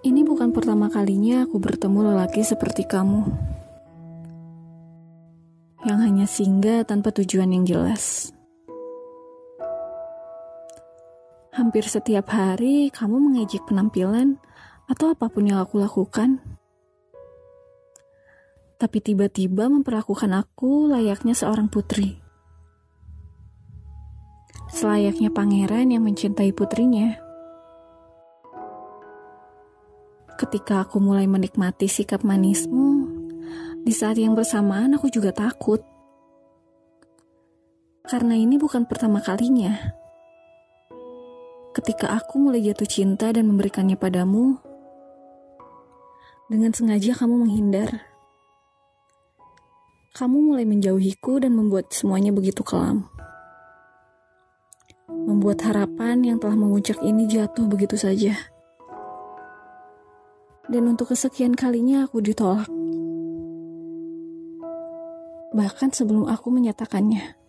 Ini bukan pertama kalinya aku bertemu lelaki seperti kamu. Yang hanya singgah tanpa tujuan yang jelas. Hampir setiap hari kamu mengejek penampilan atau apa pun yang aku lakukan. Tapi tiba-tiba memperlakukan aku layaknya seorang putri. Selayaknya pangeran yang mencintai putrinya. Ketika aku mulai menikmati sikap manismu, di saat yang bersamaan aku juga takut. Karena ini bukan pertama kalinya. Ketika aku mulai jatuh cinta dan memberikannya padamu, dengan sengaja kamu menghindar. Kamu mulai menjauhiku dan membuat semuanya begitu kelam. Membuat harapan yang telah memuncak ini jatuh begitu saja dan untuk kesekian kalinya aku ditolak. Bahkan sebelum aku menyatakannya.